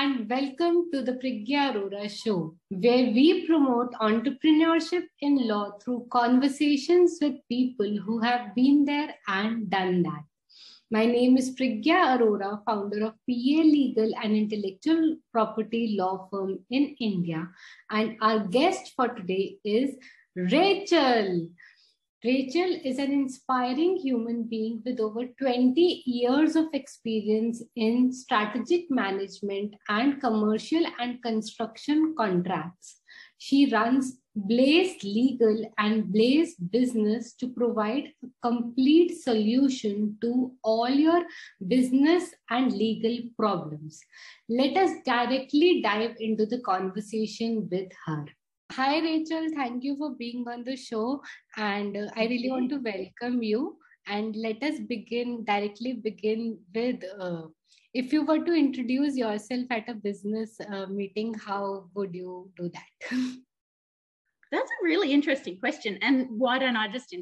and welcome to the Priggya Arora Show, where we promote entrepreneurship in law through conversations with people who have been there and done that. My name is Priggya Arora, founder of PA Legal and Intellectual Property Law Firm in India. And our guest for today is Rachelle. Rachelle is an inspiring human being with over 20 years of experience in strategic management and commercial and construction contracts. She runs Blaze Legal and Blaze Business to provide a complete solution to all your business and legal problems. Let us directly dive into the conversation with her. Hi, Rachelle. Thank you for being on the show. And uh, I really want to welcome you. And let us begin directly begin with uh, if you were to introduce yourself at a business uh, meeting, how would you do that? That's a really interesting question. And why don't I just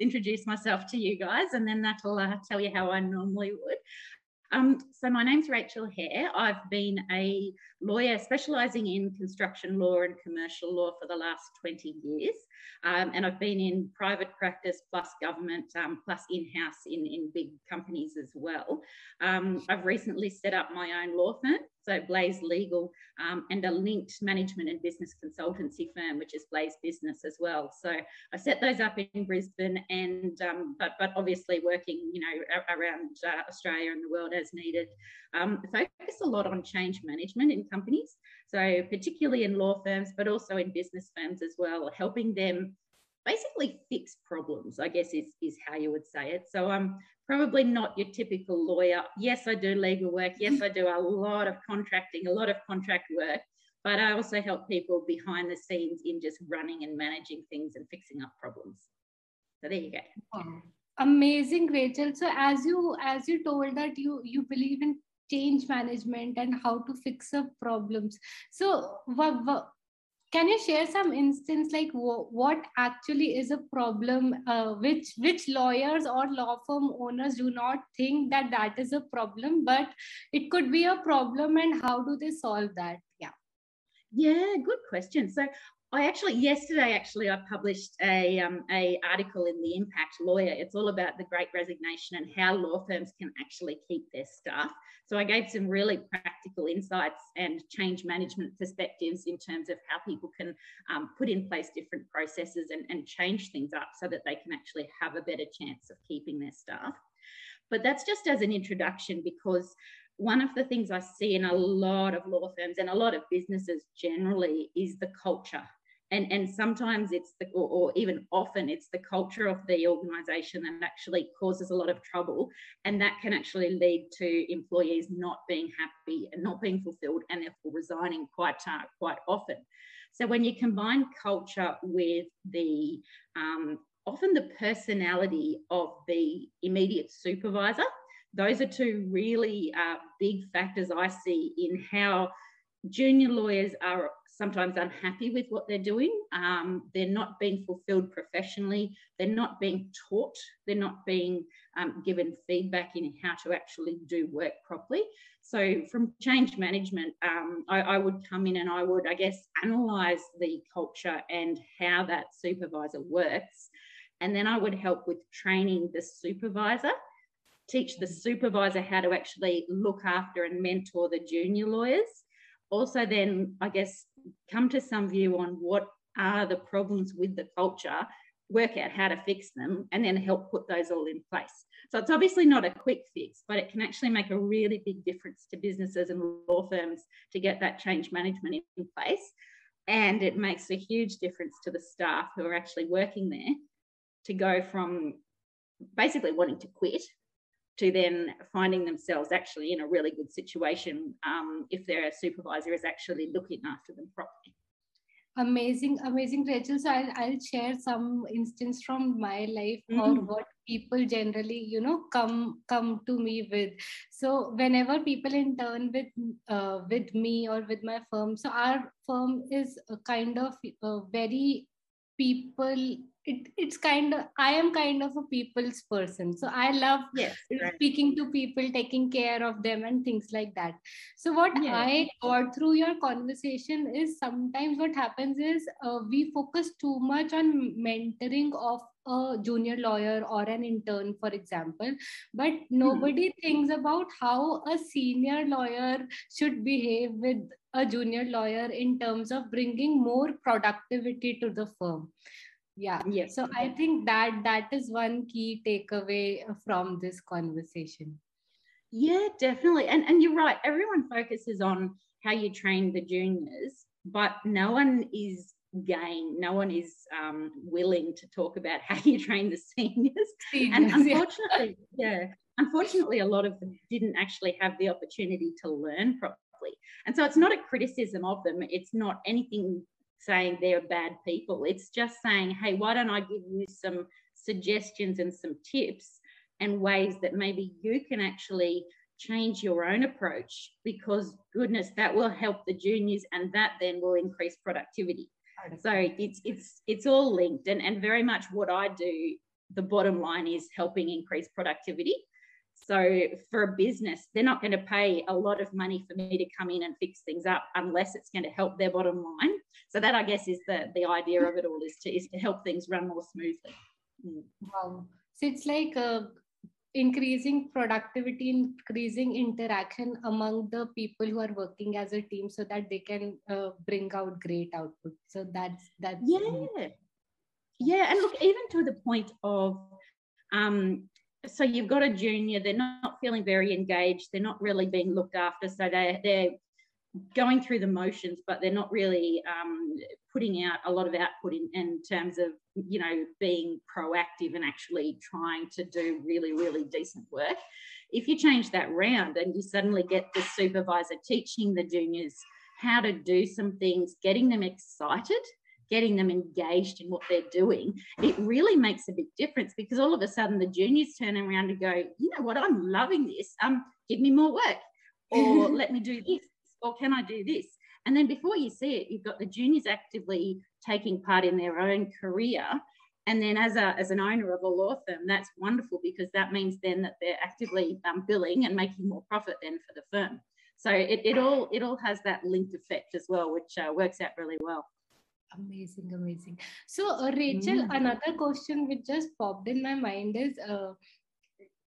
introduce myself to you guys and then that'll uh, tell you how I normally would. Um, so my name's Rachelle Hare. I've been a lawyer specialising in construction law and commercial law for the last 20 years. Um, and I've been in private practice plus government um, plus in-house in, in big companies as well. Um, I've recently set up my own law firm so Blaze Legal, um, and a linked management and business consultancy firm, which is Blaze Business as well. So I set those up in Brisbane, and um, but but obviously working, you know, around uh, Australia and the world as needed. Um, focus a lot on change management in companies, so particularly in law firms, but also in business firms as well, helping them basically fix problems, I guess is, is how you would say it. So I'm probably not your typical lawyer. Yes, I do legal work. Yes, I do a lot of contracting, a lot of contract work, but I also help people behind the scenes in just running and managing things and fixing up problems. So there you go. Amazing, Rachelle. So as you as you told that you you believe in change management and how to fix up problems. So what, what can you share some instance like what actually is a problem uh, which which lawyers or law firm owners do not think that that is a problem but it could be a problem and how do they solve that? Yeah. Yeah good question. So I actually yesterday actually I published a um, a article in the Impact Lawyer. It's all about the Great Resignation and how law firms can actually keep their staff. So I gave some really practical insights and change management perspectives in terms of how people can um, put in place different processes and, and change things up so that they can actually have a better chance of keeping their staff. But that's just as an introduction because one of the things I see in a lot of law firms and a lot of businesses generally is the culture and and sometimes it's the or, or, even often it's the culture of the organization that actually causes a lot of trouble and that can actually lead to employees not being happy and not being fulfilled and therefore resigning quite uh, quite often. So when you combine culture with the um, often the personality of the immediate supervisor those are two really uh, big factors i see in how junior lawyers are sometimes unhappy with what they're doing. Um, they're not being fulfilled professionally. They're not being taught. They're not being um, given feedback in how to actually do work properly. So, from change management, um, I, I, would come in and I would, I guess, analyze the culture and how that supervisor works. And then I would help with training the supervisor teach the supervisor how to actually look after and mentor the junior lawyers also then i guess come to some view on what are the problems with the culture work out how to fix them and then help put those all in place. So it's obviously not a quick fix but it can actually make a really big difference to businesses and law firms to get that change management in place. And it makes a huge difference to the staff who are actually working there to go from basically wanting to quit to then finding themselves actually in a really good situation um, if their supervisor is actually looking after them properly. Amazing, amazing, Rachelle. So I'll, I'll share some instance from my life mm-hmm. or what people generally, you know, come come to me with. So whenever people intern with uh, with me or with my firm, so our firm is a kind of a very people it, it's kind of i am kind of a people's person so i love yes, speaking to people taking care of them and things like that so what yeah. i got through your conversation is sometimes what happens is uh, we focus too much on mentoring of a junior lawyer or an intern for example but hmm. nobody hmm. thinks about how a senior lawyer should behave with a junior lawyer in terms of bringing more productivity to the firm. Yeah. Yes. So i think that that is one key takeaway from this conversation. Yeah definitely. And and you're right. Everyone focuses on how you train the juniors but no one is game. No one is um, willing to talk about how you train the seniors, seniors and unfortunately yeah. yeah unfortunately a lot of them didn't actually have the opportunity to learn properly and so it's not a criticism of them. It's not anything saying they're bad people. It's just saying, hey, why don't I give you some suggestions and some tips and ways that maybe you can actually change your own approach? Because goodness that will help the juniors and that then will increase productivity. So it's it's it's all linked. And and very much what i do the bottom line is helping increase productivity so for a business, they're not going to pay a lot of money for me to come in and fix things up unless it's going to help their bottom line. So that I guess is the the idea of it all is to is to help things run more smoothly. Mm. Wow. So it's like uh, increasing productivity, increasing interaction among the people who are working as a team, so that they can uh, bring out great output. So that's that's yeah, yeah. And look, even to the point of um, so you've got a junior, they're not feeling very engaged, they're not really being looked after, so they're, they're going through the motions, but they're not really um, putting out a lot of output in, in terms of, you know, being proactive and actually trying to do really, really decent work. If you change that round and you suddenly get the supervisor teaching the juniors how to do some things, getting them excited, getting them engaged in what they're doing, it really makes a big difference because all of a sudden the juniors turn around and go, you know what, I'm loving this. Um, give me more work, or let me do this, or can I do this? And then before you see it, you've got the juniors actively taking part in their own career. And then as a as an owner of a law firm, that's wonderful because that means then that they're actively um, billing and making more profit then for the firm. So it, it all it all has that linked effect as well, which uh, works out really well. Amazing, amazing. So, uh, Rachelle, mm. another question which just popped in my mind is uh,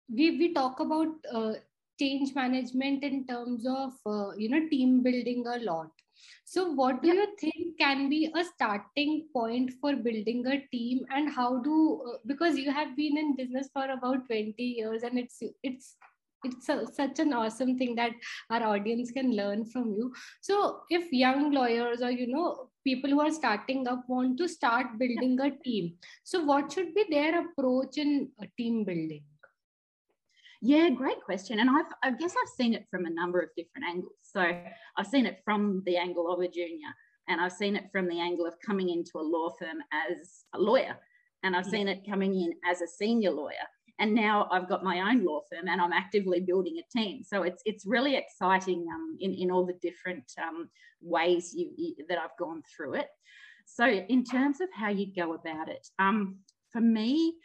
we, we talk about uh, change management in terms of, uh, you know, team building a lot. So, what do you think can be a starting point for building a team, and how do uh, because you have been in business for about twenty years, and it's it's it's a, such an awesome thing that our audience can learn from you so if young lawyers or you know people who are starting up want to start building a team. So what should be their approach in uh, team building? Yeah, great question. And I've, I guess I've seen it from a number of different angles. So I've seen it from the angle of a junior, and I've seen it from the angle of coming into a law firm as a lawyer, and I've seen it coming in as a senior lawyer and now I've got my own law firm and I'm actively building a team. So it's it's really exciting um, in in all the different um, ways you, you, that I've gone through it. So in terms of how you go about it, um, for me,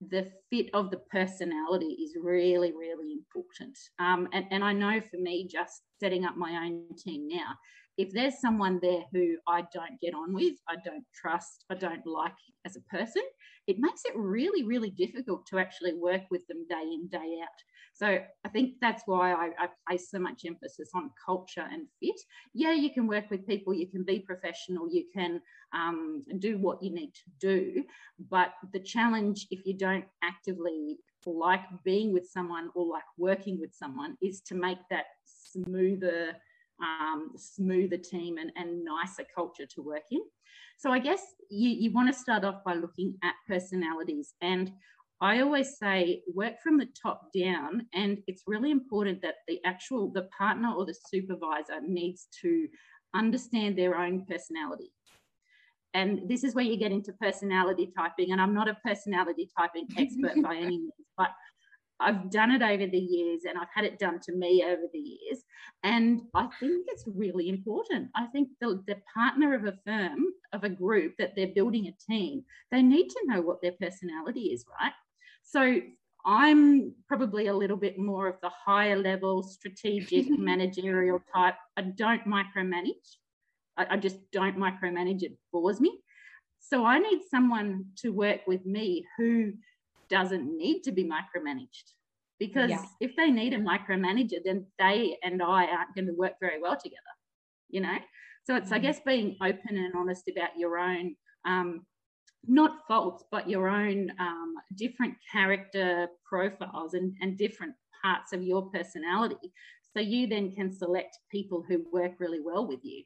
the fit of the personality is really really important. Um, and and I know for me, just setting up my own team now, if there's someone there who I don't get on with, I don't trust, I don't like as a person, it makes it really, really difficult to actually work with them day in, day out. So I think that's why I, I, place so much emphasis on culture and fit. Yeah, you can work with people, you can be professional, you can um, do what you need to do. But the challenge, if you don't actively like being with someone or like working with someone, is to make that smoother um, smoother team and, and nicer culture to work in. So I guess you, you want to start off by looking at personalities. And I always say work from the top down. And it's really important that the actual, the partner or the supervisor needs to understand their own personality. And this is where you get into personality typing. And I'm not a personality typing expert by any means, but I've done it over the years and I've had it done to me over the years. And I think it's really important. I think the, the partner of a firm, of a group that they're building a team, they need to know what their personality is, right? So I'm probably a little bit more of the higher level strategic managerial type. I don't micromanage. I, I just don't micromanage. It bores me. So I need someone to work with me who doesn't need to be micromanaged. Because yeah. if they need a micromanager, then they and I aren't going to work very well together, you know? So it's, mm-hmm. I guess, being open and honest about your own, um, not faults, but your own um, different character profiles and, and different parts of your personality. So you then can select people who work really well with you.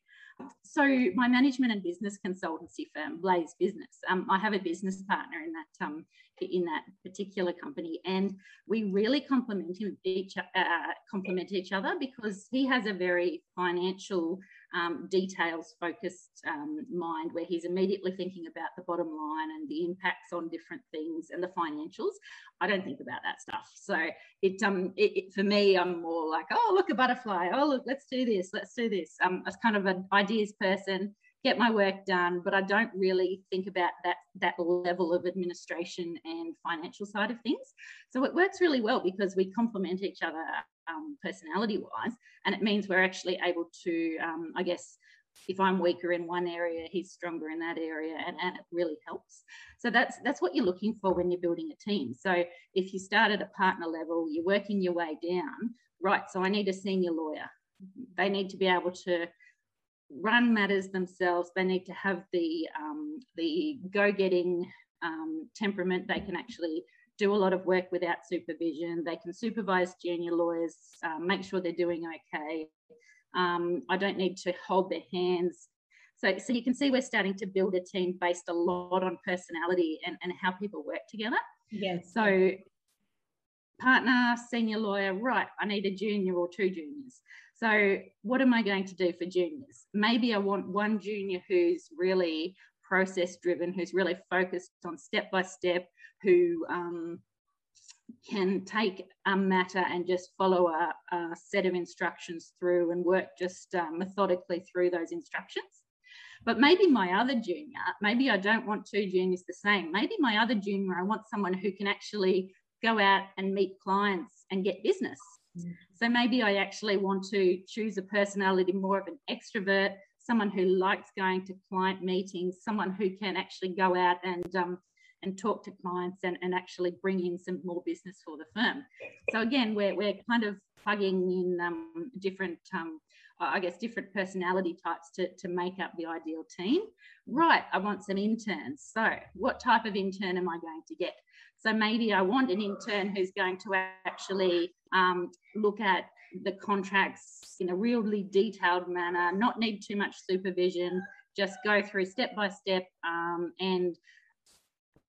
So my management and business consultancy firm, Blaze Business, um, I have a business partner in that um, in that particular company, and we really complement each uh, complement each other because he has a very financial um, details focused um, mind where he's immediately thinking about the bottom line and the impacts on different things and the financials. I don't think about that stuff. So it, um, it, it for me, I'm more like, oh, look, a butterfly. Oh, look, let's do this. Let's do this. Um, as kind of an ideas person get my work done, but I don't really think about that that level of administration and financial side of things. So it works really well because we complement each other um, personality wise, and it means we're actually able to, um, I guess, if I'm weaker in one area, he's stronger in that area, and, and it really helps. So that's that's what you're looking for when you're building a team. So if you start at a partner level, you're working your way down, right? So I need a senior lawyer. They need to be able to run matters themselves. They need to have the um, the go-getting um, temperament. They can actually do a lot of work without supervision. They can supervise junior lawyers, um, make sure they're doing okay. Um, I don't need to hold their hands. So, so you can see we're starting to build a team based a lot on personality and, and how people work together. Yes. So partner, senior lawyer, right, I need a junior or two juniors. So, what am I going to do for juniors? Maybe I want one junior who's really process driven, who's really focused on step by step, who um, can take a matter and just follow a, a, set of instructions through and work just uh, methodically through those instructions. But maybe my other junior, maybe I don't want two juniors the same. Maybe my other junior, I want someone who can actually go out and meet clients and get business. Mm. So maybe I actually want to choose a personality more of an extrovert, someone who likes going to client meetings, someone who can actually go out and um, and talk to clients and, and actually bring in some more business for the firm. So again, we're, we're kind of plugging in um, different, um, I guess, different personality types to, to make up the ideal team. Right, I want some interns. So what type of intern am I going to get? So maybe I want an intern who's going to actually um, look at the contracts in a really detailed manner, not need too much supervision, just go through step by step um, and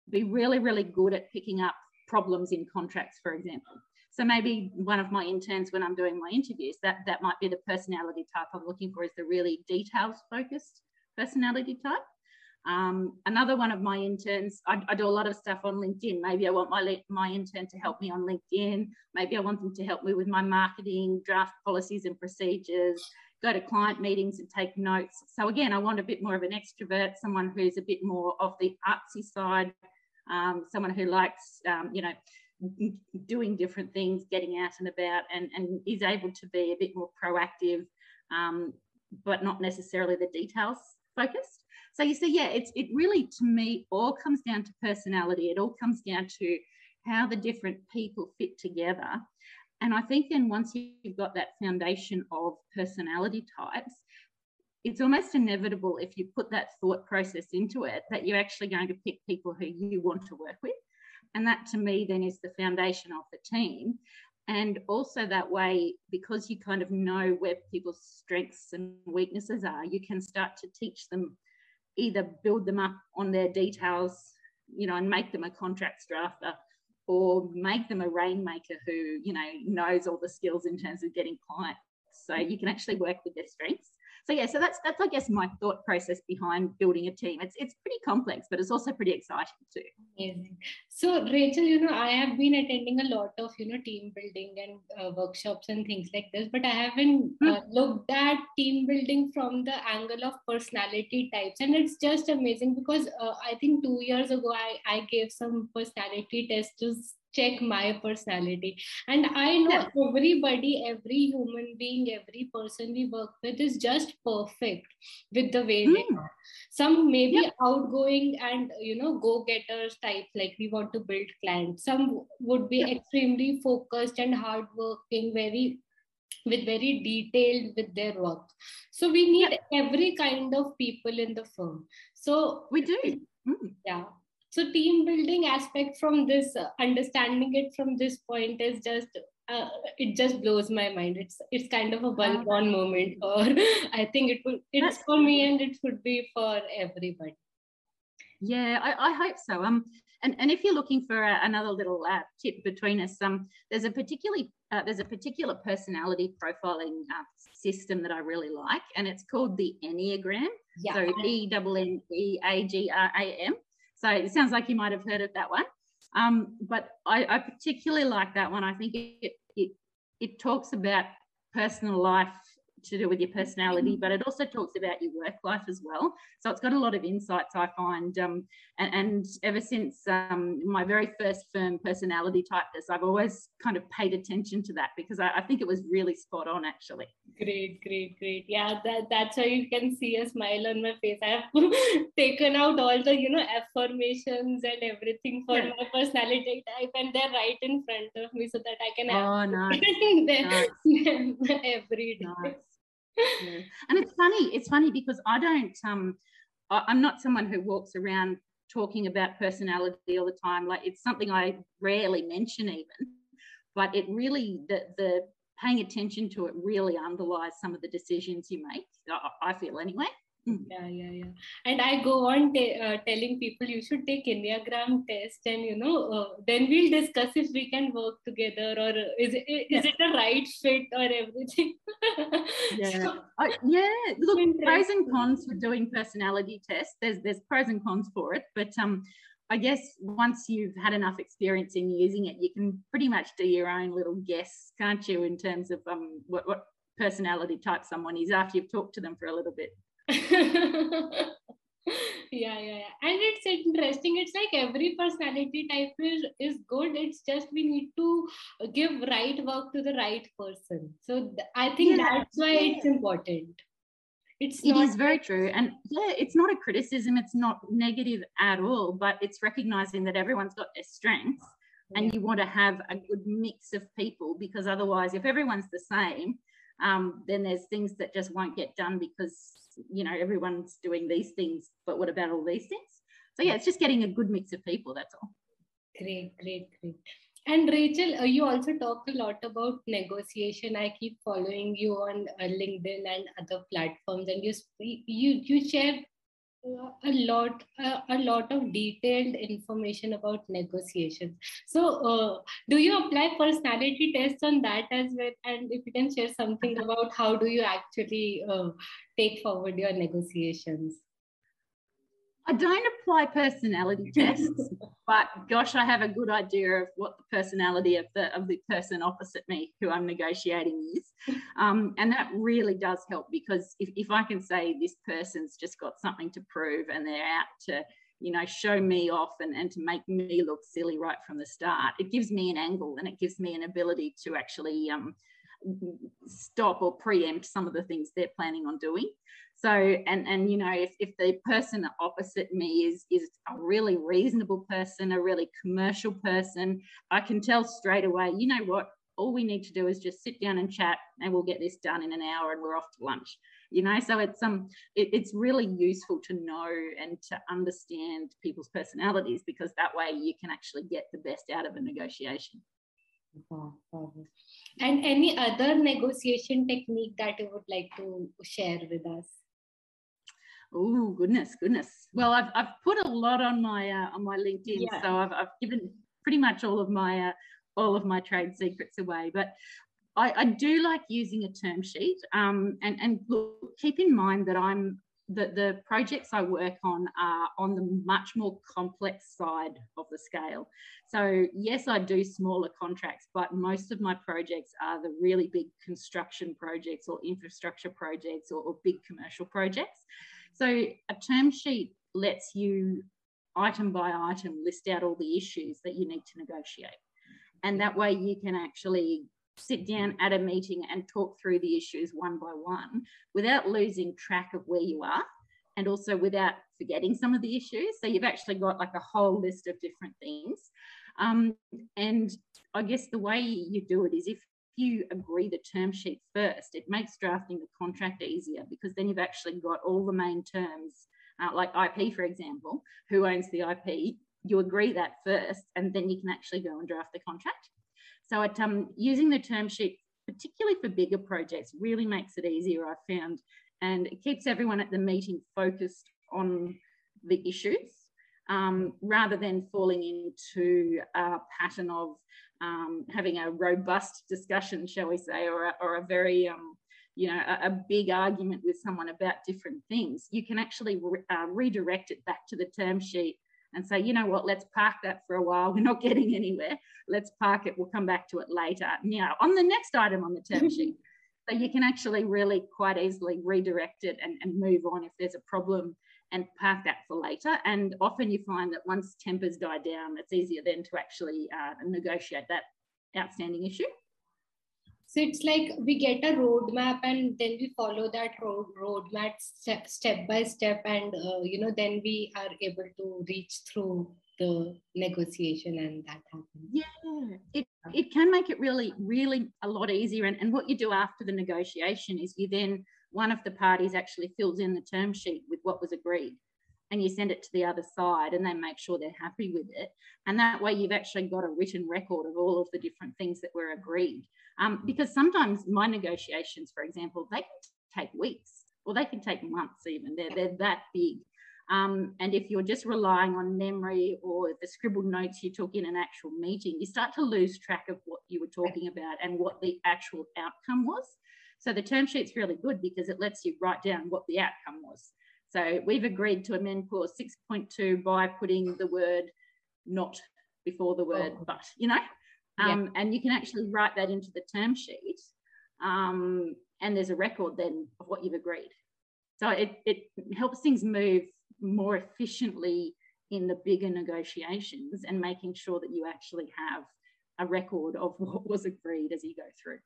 be really, really good at picking up problems in contracts, for example. So maybe one of my interns when I'm doing my interviews, that, that might be the personality type I'm looking for is the really details focused personality type. Um, another one of my interns, I, I, do a lot of stuff on LinkedIn. Maybe I want my, my intern to help me on LinkedIn. Maybe I want them to help me with my marketing, draft policies and procedures, go to client meetings and take notes. So again, I want a bit more of an extrovert, someone who's a bit more of the artsy side, um, someone who likes, um, you know, doing different things, getting out and about, and, and is able to be a bit more proactive, um, but not necessarily the details focused. So you see, yeah, it's it really to me all comes down to personality. It all comes down to how the different people fit together. And I think then once you've got that foundation of personality types, it's almost inevitable if you put that thought process into it that you're actually going to pick people who you want to work with. And that to me then is the foundation of the team. And also that way, because you kind of know where people's strengths and weaknesses are, you can start to teach them either build them up on their details, you know, and make them a contracts drafter or make them a rainmaker who, you know, knows all the skills in terms of getting clients. So you can actually work with their strengths. So yeah, so that's that's I guess my thought process behind building a team. It's it's pretty complex, but it's also pretty exciting too. Amazing. So Rachelle, you know, I have been attending a lot of you know team building and uh, workshops and things like this, but I haven't uh, hmm. looked at team building from the angle of personality types, and it's just amazing because uh, I think two years ago I I gave some personality tests to check my personality. And i know everybody every human being every person we work with is just perfect with the way mm. they hmm. are. Some may be outgoing and you know go-getters type like we want to build clients. Some would be extremely focused and hardworking very with very detailed with their work. So we need every kind of people in the firm. So we do. mm. yeah so team building aspect from this uh, understanding it from this point is just uh, it just blows my mind it's it's kind of a bulb on moment or i think it will it's for me and it would be for everybody yeah I, I hope so um and, and if you're looking for a, another little uh, tip between us um there's a particularly uh, there's a particular personality profiling uh, system that I really like, and it's called the Enneagram. Yeah. So E W N E A G R A M. So it sounds like you might have heard of that one. Um, but I, I, particularly like that one. I think it, it, it talks about personal life to do with your personality, but it also talks about your work life as well. So it's got a lot of insights I find. Um, and, and, ever since um, my very first firm personality type test, I've always kind of paid attention to that because I, I, think it was really spot on actually. Great, great, great. Yeah, that, that's how you can see a smile on my face. I have taken out all the, you know, affirmations and everything for yeah. my personality type and they're right in front of me so that I can have oh, nice. nice. every day. Nice yeah. And it's funny, it's funny because I don't um I'm not someone who walks around talking about personality all the time. Like it's something I rarely mention even, but it really the the paying attention to it really underlies some of the decisions you make. I feel anyway. Hmm. yeah yeah yeah and i go on t- uh, telling people you should take enneagram test and you know uh, then we'll discuss if we can work together or is it is yeah. it a right fit or everything yeah so, uh, yeah look pros and cons for doing personality tests there's there's pros and cons for it but um I guess once you've had enough experience in using it, you can pretty much do your own little guess, can't you, in terms of um, what, what personality type someone is after you've talked to them for a little bit. yeah, yeah, yeah. And it's interesting. It's like every personality type is, is good. It's just we need to give right work to the right person. So th- I think yeah, that's why yeah. it's important. It's it is very true. And yeah, it's not a criticism, it's not negative at all, but it's recognizing that everyone's got their strengths and you want to have a good mix of people because otherwise, if everyone's the same, um, then there's things that just won't get done because you know everyone's doing these things but what about all these things? So yeah it's just getting a good mix of people that's all. Great great great. And rachelle uh, you also talk a lot about negotiation. I keep following you on uh, linkedin and other platforms and you you you share a lot uh, a lot of detailed information about negotiations. So uh, do you apply personality tests on that as well? And if you can share something about how do you actually uh, take forward your negotiations I don't apply personality tests, but gosh, I have a good idea of what the personality of the of the person opposite me who I'm negotiating is, um, and that really does help because if, if I can say this person's just got something to prove and they're out to you know show me off and, and to make me look silly right from the start, it gives me an angle and it gives me an ability to actually um, stop or preempt some of the things they're planning on doing. So, and and you know, if, if the person opposite me is is a really reasonable person, a really commercial person, I can tell straight away, you know what, all we need to do is just sit down and chat and we'll get this done in an hour and we're off to lunch you know? So it's um it, it's really useful to know and to understand people's personalities because that way you can actually get the best out of a negotiation. And any other negotiation technique that you would like to share with us Oh goodness, goodness. Well, I've, I've put a lot on my uh, on my LinkedIn, yeah. so I've, I've given pretty much all of my uh, all of my trade secrets away. But I, I, do like using a term sheet. Um, and, and look, keep in mind that I'm that the projects I work on are on the much more complex side of the scale. So yes, I do smaller contracts, but most of my projects are the really big construction projects or infrastructure projects or, or big commercial projects. So a term sheet lets you item by item list out all the issues that you need to negotiate. And that way you can actually sit down at a meeting and talk through the issues one by one without losing track of where you are and also without forgetting some of the issues. So you've actually got like a whole list of different things. Um, and I guess the way you do it is if you agree the term sheet first, it makes drafting the contract easier because then you've actually got all the main terms, uh, like IP, for example, who owns the IP. You agree that first, and then you can actually go and draft the contract. So it, um, using the term sheet, particularly for bigger projects, really makes it easier, I found, and it keeps everyone at the meeting focused on the issues um, rather than falling into a pattern of um, having a robust discussion, shall we say, or a, or a very um, you know, a, a, big argument with someone about different things, you can actually re uh, redirect it back to the term sheet and say, you know what, let's park that for a while. We're not getting anywhere. Let's park it. We'll come back to it later. Now, on the next item on the term sheet. So you can actually really quite easily redirect it and, and move on if there's a problem and park that for later. And often you find that once tempers die down, it's easier then to actually uh, negotiate that outstanding issue. So it's like we get a roadmap and then we follow that road roadmap step, step by step, and uh, you know then we are able to reach through the negotiation and that happens. Yeah, it, it can make it really, really a lot easier. And, and what you do after the negotiation is you then, one of the parties actually fills in the term sheet with what was agreed and you send it to the other side and they make sure they're happy with it. And that way you've actually got a written record of all of the different things that were agreed. Um, because sometimes my negotiations, for example, they can take weeks or they can take months even. They're, they're that big. Um, and if you're just relying on memory or the scribbled notes you took in an actual meeting, you start to lose track of what you were talking about and what the actual outcome was. So the term sheet's really good because it lets you write down what the outcome was. So we've agreed to amend clause 6.2 by putting the word not before the word oh. but, you know? Um, yeah. And you can actually write that into the term sheet. Um, and there's a record then of what you've agreed. So it, it helps things move more efficiently in the bigger negotiations and making sure that you actually have a record of what was agreed as you go through.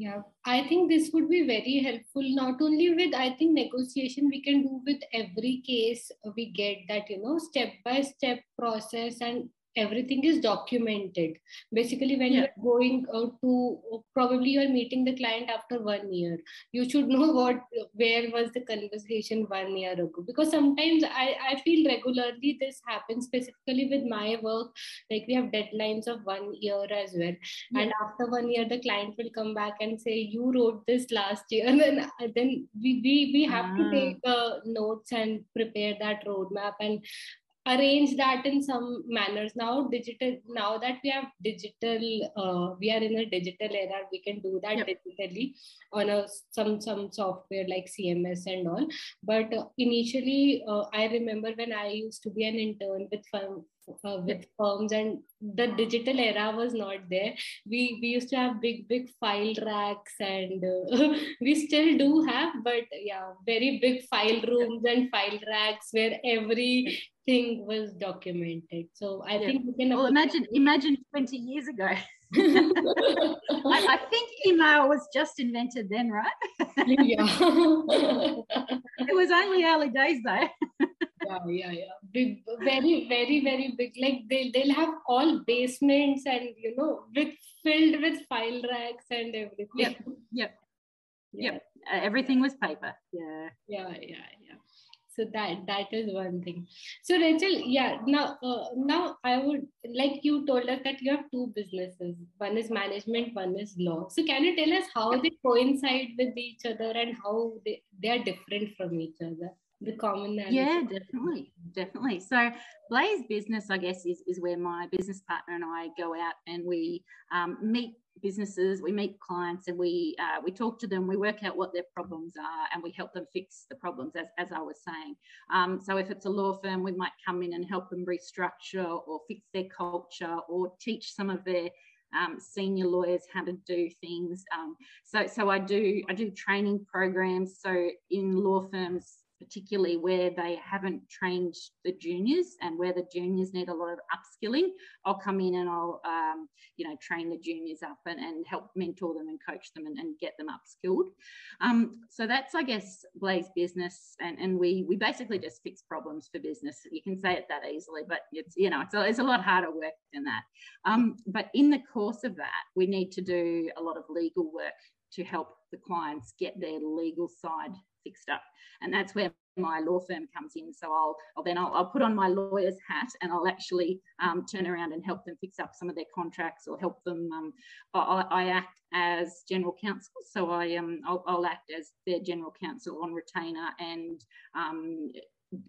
Yeah, I think this would be very helpful, not only with, I think, negotiation we can do with every case we get that, you know, step by step process and everything is documented. Basically when yeah. you're going uh, to probably you're meeting the client after one year. You should know what where was the conversation one year ago. Because sometimes i i feel regularly this happens specifically with my work. Like we have deadlines of one year as well. Yeah. and after one year the client will come back and say you wrote this last year. And then then we we, we have ah. to take uh, notes and prepare that roadmap. And arrange that in some manners now digital now that we have digital uh, we are in a digital era we can do that yep. digitally on a some some software like cms and all but uh, initially uh, i remember when i used to be an intern with firm, uh, with firms and the digital era was not there we we used to have big big file racks and uh, we still do have but yeah very big file rooms and file racks where everything was documented. So I yeah. think we can. Well, imagine imagine twenty years ago. I, I, think email was just invented then, right? yeah. it was only early days though. Yeah, yeah, yeah. Big, very, very, very big. Like they they'll have all basements and you know with filled with file racks and everything. Yep. Yep. Yeah. Yep. Uh, everything was paper. Yeah. Yeah. Yeah. Yeah so that that is one thing so rachelle yeah now uh, now i would like you told us that you have two businesses one is management one is law so can you tell us how they coincide with each other and how they, they are different from each other the common narrative. Yeah, definitely, definitely. So Blaze Business, I guess, is, is where my business partner and I go out and we um, meet businesses, we meet clients, and we uh, we talk to them. We work out what their problems are, and we help them fix the problems. As, as I was saying, um, so if it's a law firm, we might come in and help them restructure or fix their culture or teach some of their um, senior lawyers how to do things. Um, so, so I do I do training programs. So in law firms, particularly where they haven't trained the juniors and where the juniors need a lot of upskilling, I'll come in and I'll, um, you know, train the juniors up and, and help mentor them and coach them and, and get them upskilled. Um, so that's, I guess, Blaze Business. And, and we, we basically just fix problems for business. You can say it that easily, but it's, you know, it's a, it's a lot harder work than that. Um, but in the course of that, we need to do a lot of legal work to help the clients get their legal side fixed up. And that's where my law firm comes in. So I'll, I'll then I'll, I'll, put on my lawyer's hat and I'll actually um, turn around and help them fix up some of their contracts or help them. Um, I, I, act as general counsel, so I um I'll, I'll, act as their general counsel on retainer and um,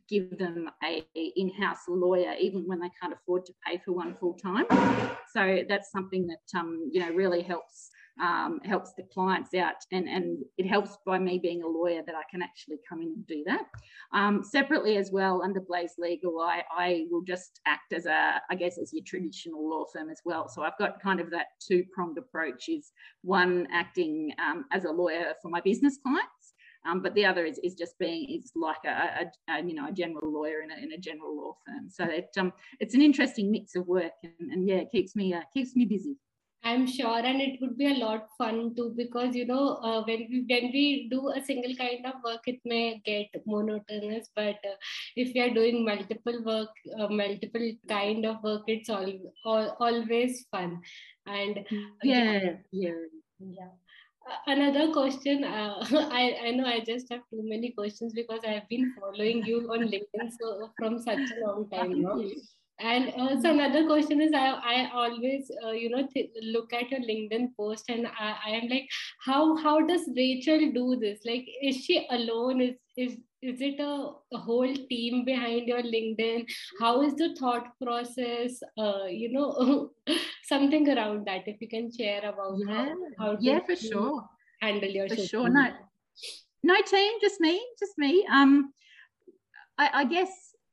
give them a, a, in-house lawyer even when they can't afford to pay for one full time. So that's something that um, you know really helps um, helps the clients out and, and it helps by me being a lawyer that I can actually come in and do that. Um, separately as well, under Blaze Legal, I, I will just act as a, I guess, as your traditional law firm as well. So I've got kind of that two-pronged approach is one acting um, as a lawyer for my business clients um, but the other is, is just being is like a, a, a, you know a general lawyer in a, in a general law firm. So it um, it's an interesting mix of work and, and yeah, it keeps me uh, keeps me busy. I'm sure, and it would be a lot fun too because you know uh, when we when we do a single kind of work, it may get monotonous. But uh, if we are doing multiple work, uh, multiple kind of work, it's all, all always fun. And yeah, yeah, yeah. Another question. Uh, I I know I just have too many questions because I've been following you on LinkedIn so from such a long time now. And uh, so another question is, I, I always, uh, you know, th- look at your LinkedIn post and I, I am like, how how does Rachelle do this? Like, is she alone? Is is is it a, a whole team behind your LinkedIn? How is the thought process? Uh, you know, something around that. If you can share about yeah, how, how yeah, for sure, handle your for sure. No, no team, just me, just me. Um, I, I guess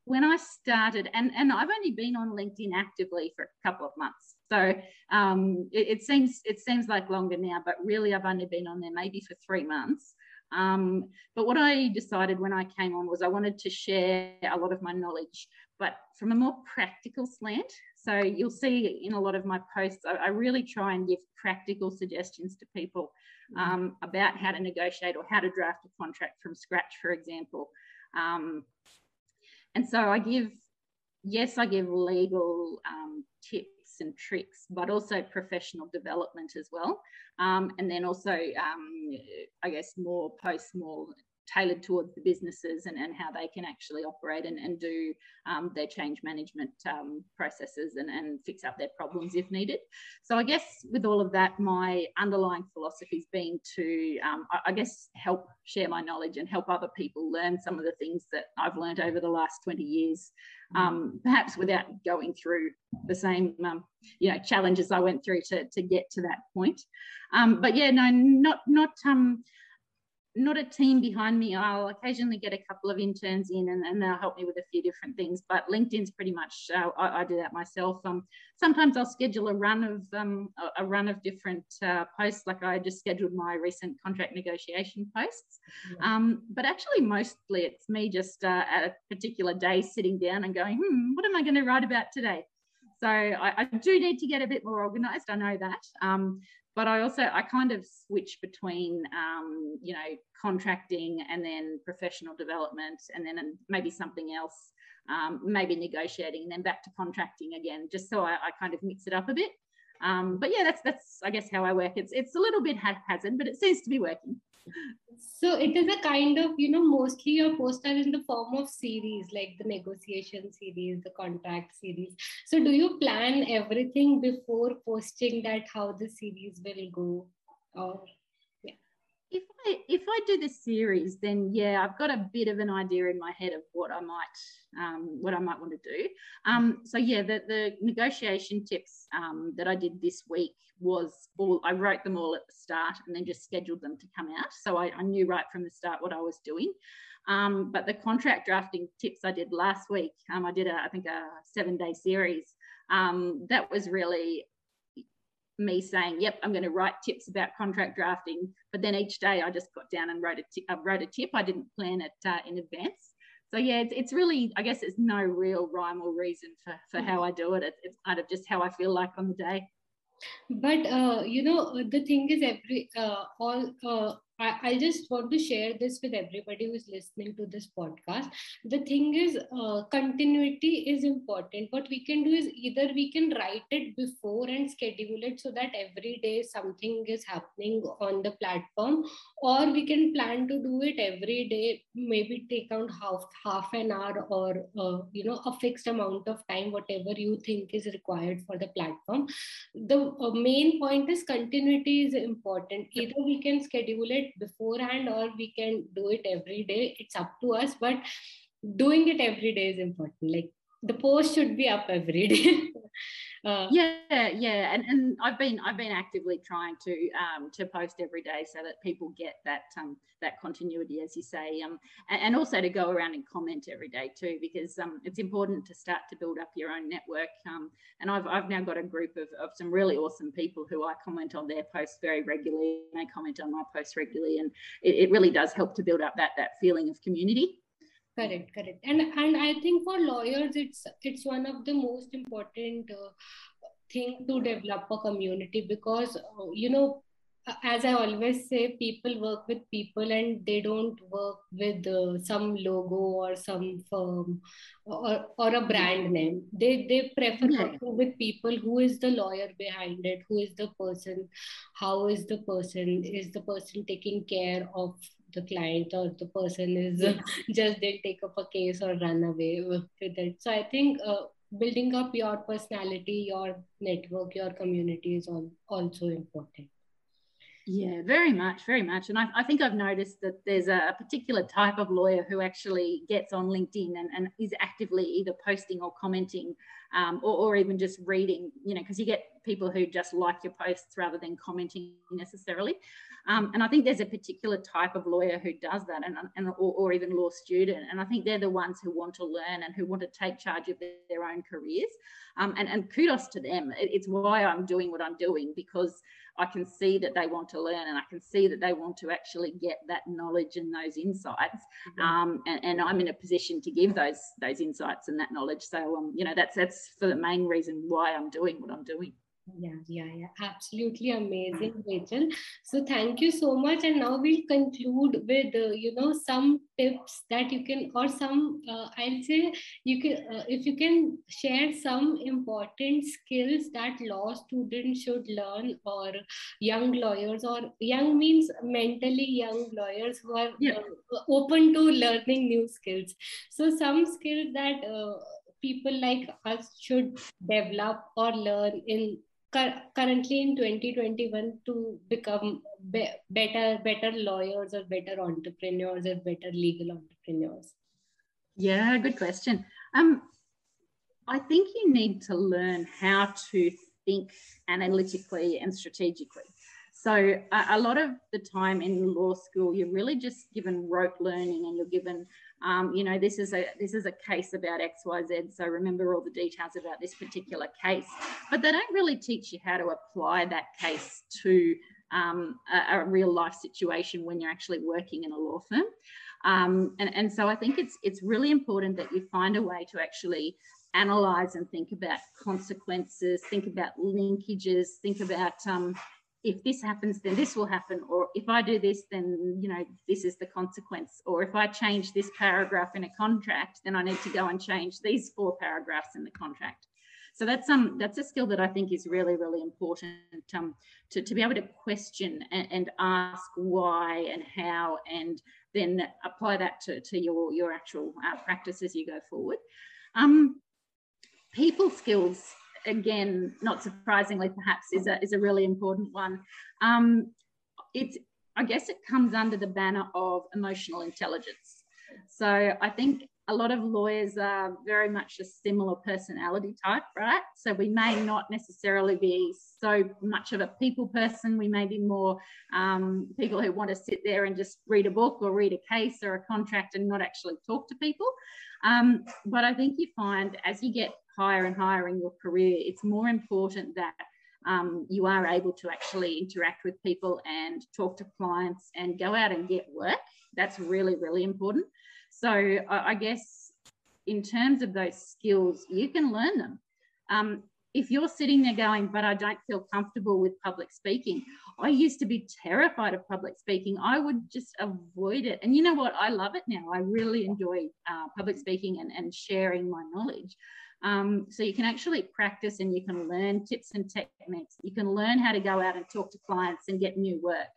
when I started, and, and I've only been on LinkedIn actively for a couple of months. So um, it, it, seems it seems like longer now, but really I've only been on there maybe for three months. Um, but what I decided when I came on was I wanted to share a lot of my knowledge, but from a more practical slant. So you'll see in a lot of my posts, I, I really try and give practical suggestions to people um, about how to negotiate or how to draft a contract from scratch, for example. Um, and so I give, yes, I give legal um, tips and tricks, but also professional development as well. Um, and then also, um, I guess, more post more tailored towards the businesses and, and how they can actually operate and, and do um, their change management um, processes and, and fix up their problems if needed. So I guess with all of that, my underlying philosophy has been to, um, I, I, guess, help share my knowledge and help other people learn some of the things that I've learned over the last 20 years, um, perhaps without going through the same, um, you know, challenges I went through to, to get to that point. Um, but yeah, no, not, not, not a team behind me. I'll occasionally get a couple of interns in and, and they'll help me with a few different things. But LinkedIn's pretty much, uh, I, I, do that myself. Um, sometimes I'll schedule a run of um, a, run of different uh, posts, like I just scheduled my recent contract negotiation posts. Yeah. Um, but actually, mostly it's me just uh, at a particular day sitting down and going, hmm, what am I going to write about today? So I, I, do need to get a bit more organized. I know that. Um, but I also I kind of switch between um, you know contracting and then professional development and then maybe something else, um, maybe negotiating and then back to contracting again, just so I, I kind of mix it up a bit. Um, but yeah, that's that's I guess how I work. It's it's a little bit haphazard, but it seems to be working. So it is a kind of you know mostly your posts are in the form of series like the negotiation series, the contract series. So do you plan everything before posting that how the series will go, or if I if I do the series, then yeah, I've got a bit of an idea in my head of what I might um, what I might want to do. Um, so yeah, the the negotiation tips um, that I did this week was all I wrote them all at the start and then just scheduled them to come out. So I, I knew right from the start what I was doing. Um, but the contract drafting tips I did last week, um, I did a I think a seven day series. Um, that was really me saying, "Yep, I'm going to write tips about contract drafting." But then each day, I just got down and wrote a tip. I wrote a tip. I didn't plan it uh, in advance. So yeah, it's, it's really, I guess, it's no real rhyme or reason for for how I do it. It's, it's kind of just how I feel like on the day. But uh, you know, the thing is, every uh, all uh, I, I just want to share this with everybody who's listening to this podcast. The thing is, uh, continuity is important. What we can do is either we can write it before and schedule it so that every day something is happening on the platform, or we can plan to do it every day. Maybe take out half half an hour or uh, you know a fixed amount of time, whatever you think is required for the platform. The uh, main point is continuity is important. Either we can schedule it beforehand or we can do it every day it's up to us but doing it every day is important. Like the post should be up every day uh, yeah yeah and, and i've been i've been actively trying to um, to post every day so that people get that um, that continuity as you say um, and, and, also to go around and comment every day too because um, it's important to start to build up your own network um, and I've, I've now got a group of, of some really awesome people who I comment on their posts very regularly and they comment on my posts regularly and it, it really does help to build up that that feeling of community correct correct. And and i think for lawyers it's it's one of the most important uh, thing to develop a community because uh, you know as i always say people work with people and they don't work with uh, some logo or some firm or, or a brand name they they prefer yeah. working with people who is the lawyer behind it who is the person how is the person is the person taking care of the client or the person is just they'll take up a case or run away with it. So I think uh, building up your personality, your network, your community is all, also important. Yeah, very much, very much. And I, I, think I've noticed that there's a particular type of lawyer who actually gets on LinkedIn and, and is actively either posting or commenting um, or, or, even just reading, you know, because you get people who just like your posts rather than commenting necessarily. Um, and I think there's a particular type of lawyer who does that, and, and or, or, even law student. And I think they're the ones who want to learn and who want to take charge of their, own careers. Um, and, and kudos to them. It's why I'm doing what I'm doing because I can see that they want to learn and I can see that they want to actually get that knowledge and those insights. Mm-hmm. Um, and, and, I'm in a position to give those those insights and that knowledge. So um, you know that's that's for the main reason why I'm doing what I'm doing yeah yeah yeah. Absolutely amazing rachelle. So thank you so much. And now we'll conclude with uh, you know some tips that you can or some uh, i'll say you can uh, if you can share some important skills that law students should learn or young lawyers or young means mentally young lawyers who are yeah. Uh, open to learning new skills. So some skills that uh, people like us should develop or learn in currently in 2021 to become be- better better lawyers or better entrepreneurs or better legal entrepreneurs? Yeah good question. Um i think you need to learn how to think analytically and strategically. So a, a lot of the time in law school you're really just given rote learning and you're given um, you know, this is a this is a case about X, Y, Z. So remember all the details about this particular case. But they don't really teach you how to apply that case to um, a, a, real life situation when you're actually working in a law firm. Um, and, and so I think it's it's really important that you find a way to actually analyze and think about consequences, think about linkages, think about um, if this happens, then this will happen. Or if I do this, then, you know, this is the consequence. Or if I change this paragraph in a contract, then I need to go and change these four paragraphs in the contract. So that's um that's a skill that I think is really really important um, to, to be able to question and, and ask why and how and then apply that to, to your your actual uh, practice as you go forward. Um, people skills again, not surprisingly, perhaps is a, is a really important one. Um, it's I guess it comes under the banner of emotional intelligence. So I think a lot of lawyers are very much a similar personality type, right? So we may not necessarily be so much of a people person. We may be more um, people who want to sit there and just read a book or read a case or a contract and not actually talk to people. Um, but I think you find as you get higher and higher in your career, it's more important that um, you are able to actually interact with people and talk to clients and go out and get work. That's really, really important. So I, I guess in terms of those skills, you can learn them. Um, if you're sitting there going, but I don't feel comfortable with public speaking, I used to be terrified of public speaking. I would just avoid it. And you know what? I love it now. I really enjoy uh, public speaking and, and sharing my knowledge. Um, so you can actually practice and you can learn tips and techniques. You can learn how to go out and talk to clients and get new work.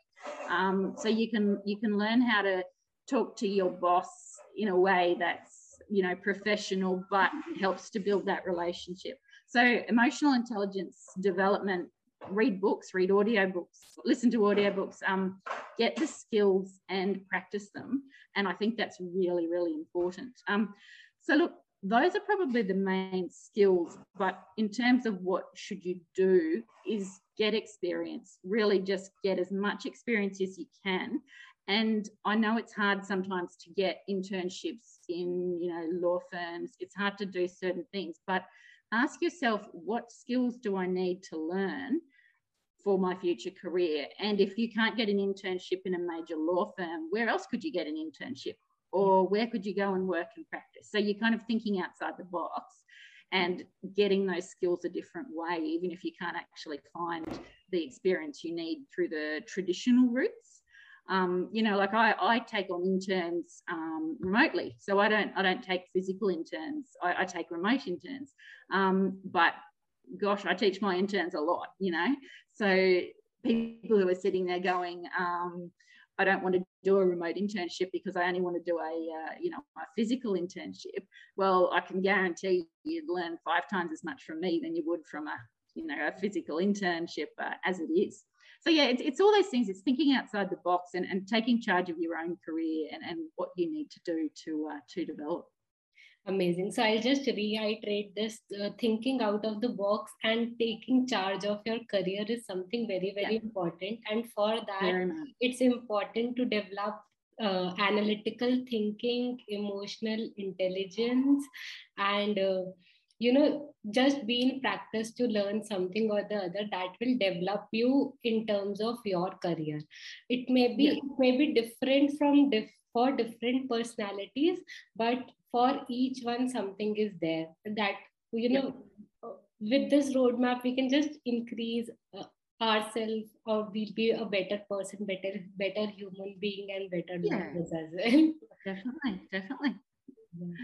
Um, so you can you can learn how to talk to your boss in a way that's you know professional but helps to build that relationship so emotional intelligence development read books read audio books listen to audio books um, get the skills and practice them and i think that's really really important um, so look those are probably the main skills but in terms of what should you do is get experience really just get as much experience as you can and I know it's hard sometimes to get internships in, you know, law firms. It's hard to do certain things, but ask yourself, what skills do I need to learn for my future career? And if you can't get an internship in a major law firm, where else could you get an internship? Or where could you go and work and practice? So you're kind of thinking outside the box and getting those skills a different way, even if you can't actually find the experience you need through the traditional routes um, you know, like I, I take on interns um, remotely, so I don't I don't take physical interns. I, I take remote interns, um, but gosh, I teach my interns a lot. You know, so people who are sitting there going, um, I don't want to do a remote internship because I only want to do a uh, you know a physical internship. Well, I can guarantee you'd learn five times as much from me than you would from a you know a physical internship uh, as it is so yeah it's, it's all those things it's thinking outside the box and, and taking charge of your own career and, and what you need to do to uh, to develop amazing so i'll just reiterate this uh, thinking out of the box and taking charge of your career is something very very yeah. important and for that it's important to develop uh, analytical thinking emotional intelligence and uh, you know just be in practice to learn something or the other that will develop you in terms of your career it may be yeah. it may be different from dif- for different personalities but for each one something is there that you know yeah. With this roadmap we can just increase uh, ourselves or we'll be a better person better better human being and better yeah. as well definitely definitely yeah.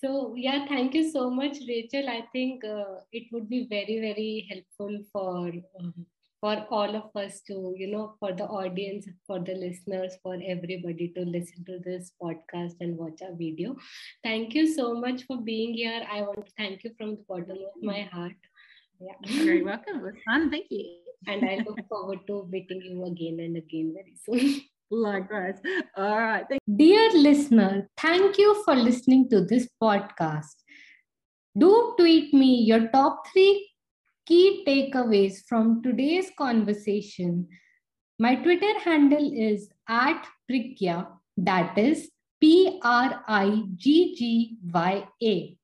So yeah, thank you so much, Rachelle. I think uh, it would be very, very helpful for um, for all of us to, you know, for the audience, for the listeners, for everybody to listen to this podcast and watch our video. Thank you so much for being here. I want to thank you from the bottom of my heart. Yeah. You're very welcome. It was fun. Thank you. and I look forward to meeting you again and again very soon. Likewise. All right. Thank- Dear listener, thank you for listening to this podcast. Do tweet me your top three key takeaways from today's conversation. My Twitter handle is at Priggya, that is P R I G G Y A.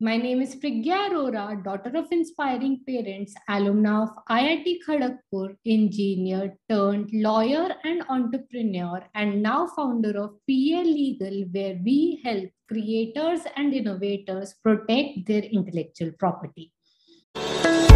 My name is Priggya Arora, daughter of inspiring parents, alumna of IIT Kharagpur, engineer turned lawyer and entrepreneur, and now founder of PA Legal, where we help creators and innovators protect their intellectual property. Thank you.